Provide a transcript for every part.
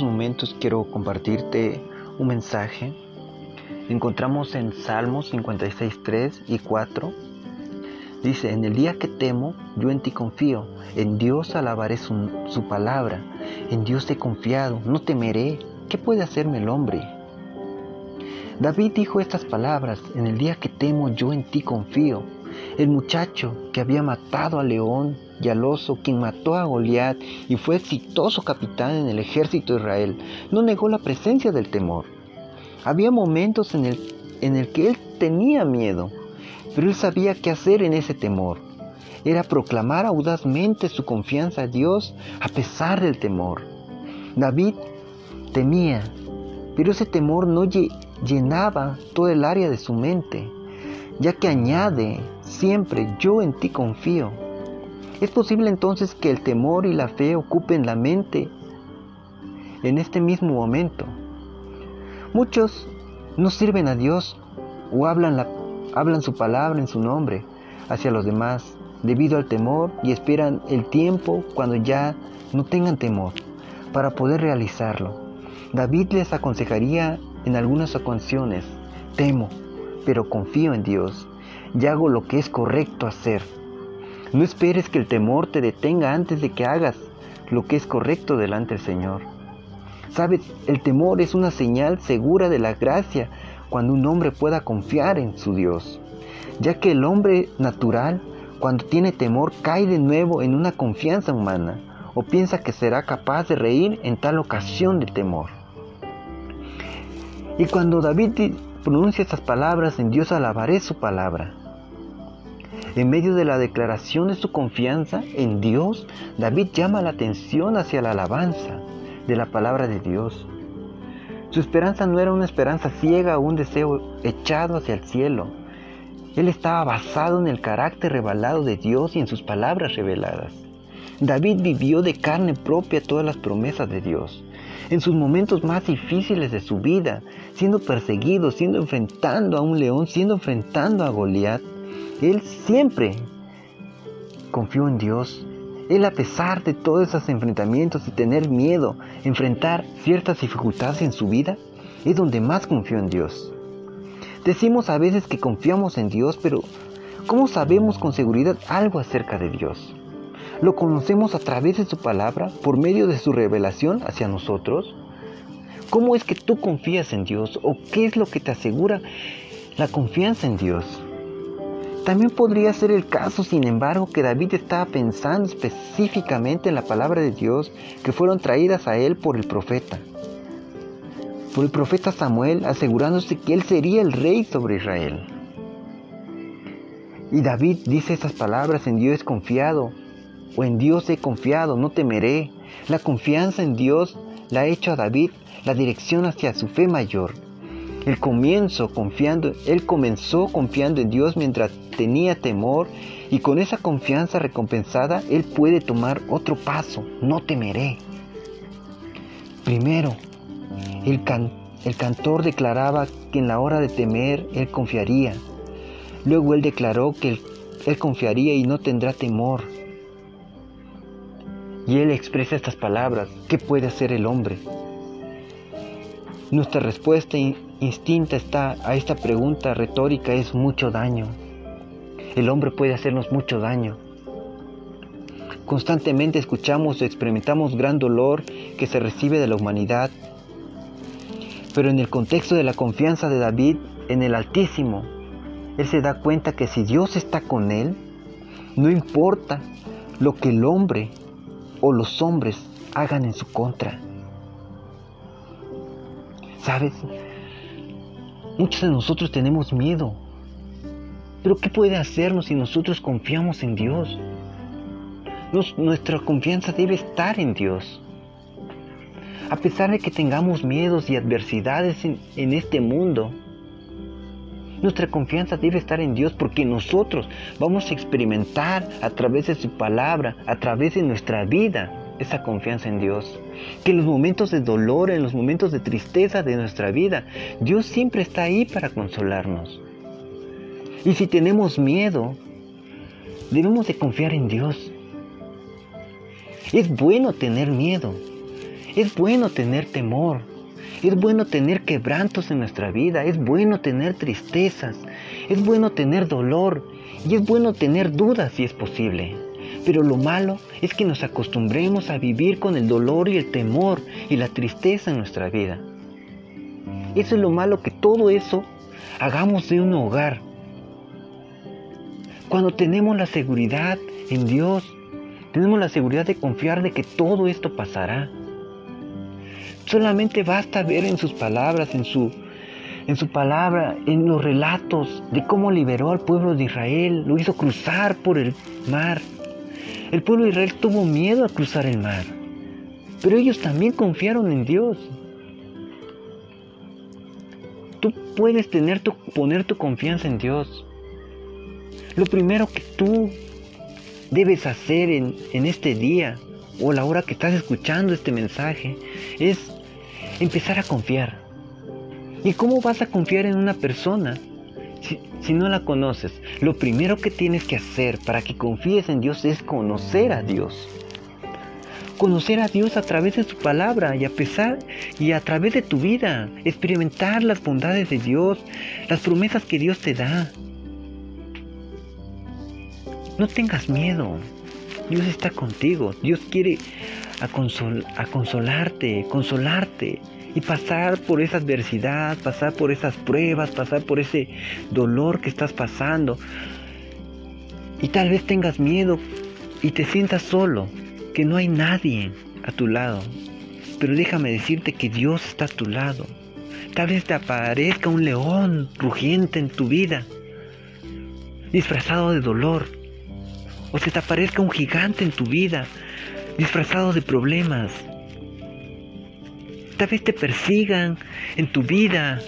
Momentos quiero compartirte un mensaje. encontramos en Salmos 56, 3 y 4. Dice, en el día que temo, yo en ti confío, en Dios alabaré su, su palabra, en Dios he confiado, no temeré, ¿qué puede hacerme el hombre? David dijo estas palabras, en el día que temo, yo en ti confío. El muchacho que había matado al león y quien mató a Goliat y fue exitoso capitán en el ejército de Israel, no negó la presencia del temor. Había momentos en el, en el que él tenía miedo, pero él sabía qué hacer en ese temor. Era proclamar audazmente su confianza a Dios a pesar del temor. David temía, pero ese temor no llenaba todo el área de su mente, ya que añade siempre yo en ti confío. Es posible entonces que el temor y la fe ocupen la mente en este mismo momento. Muchos no sirven a Dios o hablan, la, hablan su palabra en su nombre hacia los demás debido al temor y esperan el tiempo cuando ya no tengan temor para poder realizarlo. David les aconsejaría en algunas ocasiones, temo, pero confío en Dios y hago lo que es correcto hacer. No esperes que el temor te detenga antes de que hagas lo que es correcto delante del Señor. Sabes, el temor es una señal segura de la gracia cuando un hombre pueda confiar en su Dios, ya que el hombre natural, cuando tiene temor, cae de nuevo en una confianza humana o piensa que será capaz de reír en tal ocasión de temor. Y cuando David pronuncia estas palabras, en Dios alabaré su palabra. En medio de la declaración de su confianza en Dios, David llama la atención hacia la alabanza de la palabra de Dios. Su esperanza no era una esperanza ciega o un deseo echado hacia el cielo. Él estaba basado en el carácter revelado de Dios y en sus palabras reveladas. David vivió de carne propia todas las promesas de Dios en sus momentos más difíciles de su vida, siendo perseguido, siendo enfrentando a un león, siendo enfrentando a Goliat, él siempre confió en Dios. Él a pesar de todos esos enfrentamientos y tener miedo, enfrentar ciertas dificultades en su vida, es donde más confió en Dios. Decimos a veces que confiamos en Dios, pero ¿cómo sabemos con seguridad algo acerca de Dios? lo conocemos a través de su palabra, por medio de su revelación hacia nosotros. ¿Cómo es que tú confías en Dios o qué es lo que te asegura la confianza en Dios? También podría ser el caso, sin embargo, que David estaba pensando específicamente en la palabra de Dios que fueron traídas a él por el profeta. Por el profeta Samuel, asegurándose que él sería el rey sobre Israel. Y David dice estas palabras en Dios confiado, o en Dios he confiado, no temeré. La confianza en Dios la ha hecho a David la dirección hacia su fe mayor. Comienzo confiando, él comenzó confiando en Dios mientras tenía temor y con esa confianza recompensada él puede tomar otro paso, no temeré. Primero, el, el cantor declaraba que en la hora de temer él confiaría. Luego él declaró que él confiaría y no tendrá temor. Y él expresa estas palabras, ¿qué puede hacer el hombre? Nuestra respuesta instinta está a esta pregunta retórica es mucho daño. El hombre puede hacernos mucho daño. Constantemente escuchamos o experimentamos gran dolor que se recibe de la humanidad. Pero en el contexto de la confianza de David en el Altísimo, él se da cuenta que si Dios está con él, no importa lo que el hombre o los hombres hagan en su contra. ¿Sabes? Muchos de nosotros tenemos miedo. Pero ¿qué puede hacernos si nosotros confiamos en Dios? nuestra confianza debe estar en Dios. A pesar de que tengamos miedos y adversidades en este mundo, nuestra confianza debe estar en Dios porque nosotros vamos a experimentar a través de su palabra, a través de nuestra vida, esa confianza en Dios. Que en los momentos de dolor, en los momentos de tristeza de nuestra vida, Dios siempre está ahí para consolarnos. Y si tenemos miedo, debemos de confiar en Dios. Es bueno tener miedo. Es bueno tener temor. Es bueno tener quebrantos en nuestra vida. Es bueno tener tristezas. Es bueno tener dolor. Y es bueno tener dudas si es posible. Pero lo malo es que nos acostumbremos a vivir con el dolor y el temor y la tristeza en nuestra vida. Eso es lo malo que todo eso hagamos de un hogar. Cuando tenemos la seguridad en Dios, tenemos la seguridad de confiar de que todo esto pasará. Solamente basta ver en sus palabras, en su, en su palabra, en los relatos de cómo liberó al pueblo de Israel, lo hizo cruzar por el mar. El pueblo de Israel tuvo miedo a cruzar el mar, pero ellos también confiaron en Dios. Tú puedes tener tu, poner tu confianza en Dios. Lo primero que tú debes hacer en, en este día o la hora que estás escuchando este mensaje es empezar a confiar. ¿Y cómo vas a confiar en una persona si, no la conoces? Lo primero que tienes que hacer para que confíes en Dios es conocer a Dios. Conocer a Dios a través de su palabra y a pesar y a través de tu vida. Experimentar las bondades de Dios, las promesas que Dios te da. No tengas miedo. Dios está contigo. Dios quiere a, consol a consolarte, consolarte y pasar por esa adversidad, pasar por esas pruebas, pasar por ese dolor que estás pasando. Y tal vez tengas miedo y te sientas solo, que no hay nadie a tu lado. Pero déjame decirte que Dios está a tu lado. Tal vez te aparezca un león rugiente en tu vida, disfrazado de dolor. O se te aparezca un gigante en tu vida, disfrazado de problemas. Tal vez te persigan en tu vida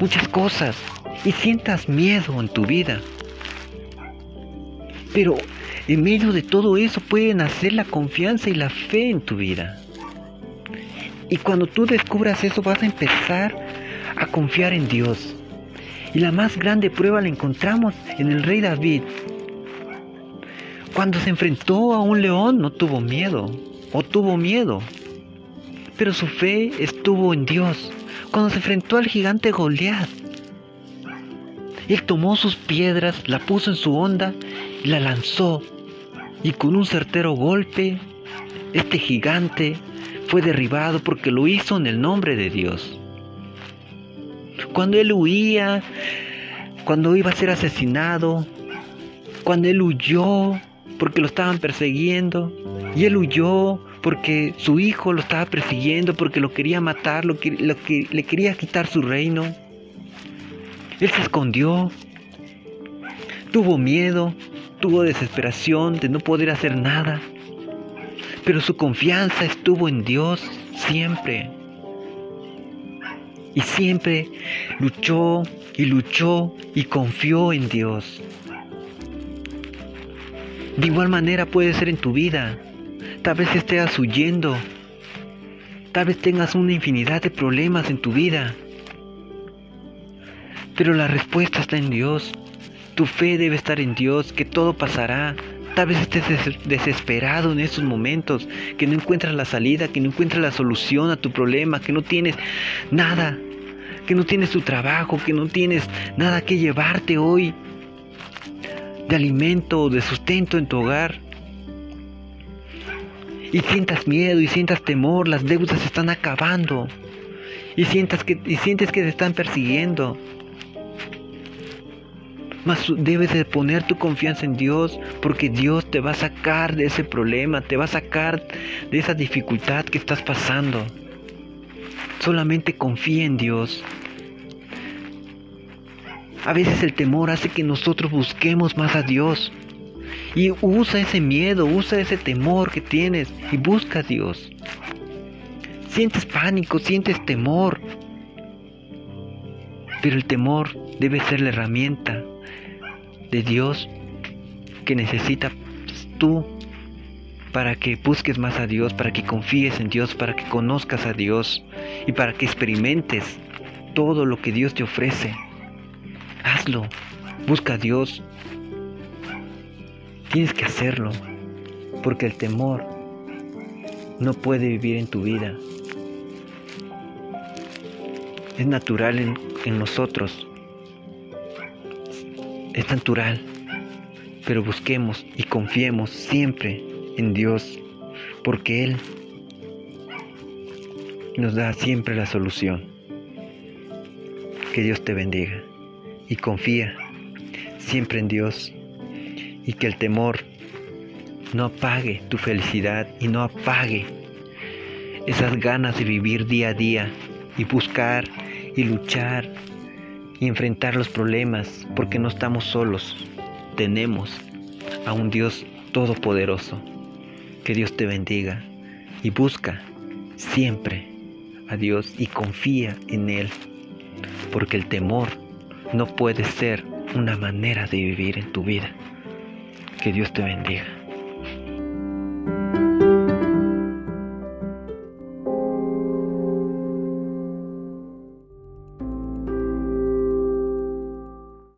muchas cosas y sientas miedo en tu vida. Pero en medio de todo eso puede nacer la confianza y la fe en tu vida. Y cuando tú descubras eso vas a empezar a confiar en Dios. Y la más grande prueba la encontramos en el rey David. Cuando se enfrentó a un león no tuvo miedo, o tuvo miedo, pero su fe estuvo en Dios. Cuando se enfrentó al gigante Goliat, él tomó sus piedras, la puso en su onda y la lanzó. Y con un certero golpe, este gigante fue derribado porque lo hizo en el nombre de Dios. Cuando él huía, cuando iba a ser asesinado, cuando él huyó porque lo estaban persiguiendo, y él huyó porque su hijo lo estaba persiguiendo, porque lo quería matar, lo que, lo que le quería quitar su reino. Él se escondió, tuvo miedo, tuvo desesperación de no poder hacer nada, pero su confianza estuvo en Dios siempre. Y siempre luchó y luchó y confió en Dios. De igual manera puede ser en tu vida. Tal vez estés huyendo. Tal vez tengas una infinidad de problemas en tu vida. Pero la respuesta está en Dios. Tu fe debe estar en Dios, que todo pasará. Tal vez estés desesperado en estos momentos, que no encuentras la salida, que no encuentras la solución a tu problema, que no tienes nada, que no tienes tu trabajo, que no tienes nada que llevarte hoy de alimento de sustento en tu hogar. Y sientas miedo y sientas temor, las deudas se están acabando. Y, sientas que, y sientes que te están persiguiendo. Mas debes de poner tu confianza en Dios porque Dios te va a sacar de ese problema, te va a sacar de esa dificultad que estás pasando. Solamente confía en Dios. A veces el temor hace que nosotros busquemos más a Dios. Y usa ese miedo, usa ese temor que tienes y busca a Dios. Sientes pánico, sientes temor. Pero el temor debe ser la herramienta de Dios que necesitas tú para que busques más a Dios, para que confíes en Dios, para que conozcas a Dios y para que experimentes todo lo que Dios te ofrece. Hazlo, busca a Dios. Tienes que hacerlo, porque el temor no puede vivir en tu vida. Es natural en, nosotros. Es natural. Pero busquemos y confiemos siempre en Dios, porque Él nos da siempre la solución. Que Dios te bendiga y confía siempre en Dios y que el temor no apague tu felicidad y no apague esas ganas de vivir día a día y buscar y luchar y enfrentar los problemas porque no estamos solos. Tenemos a un Dios todopoderoso. Que Dios te bendiga y busca siempre a Dios y confía en Él porque el temor no puede ser una manera de vivir en tu vida. Que Dios te bendiga.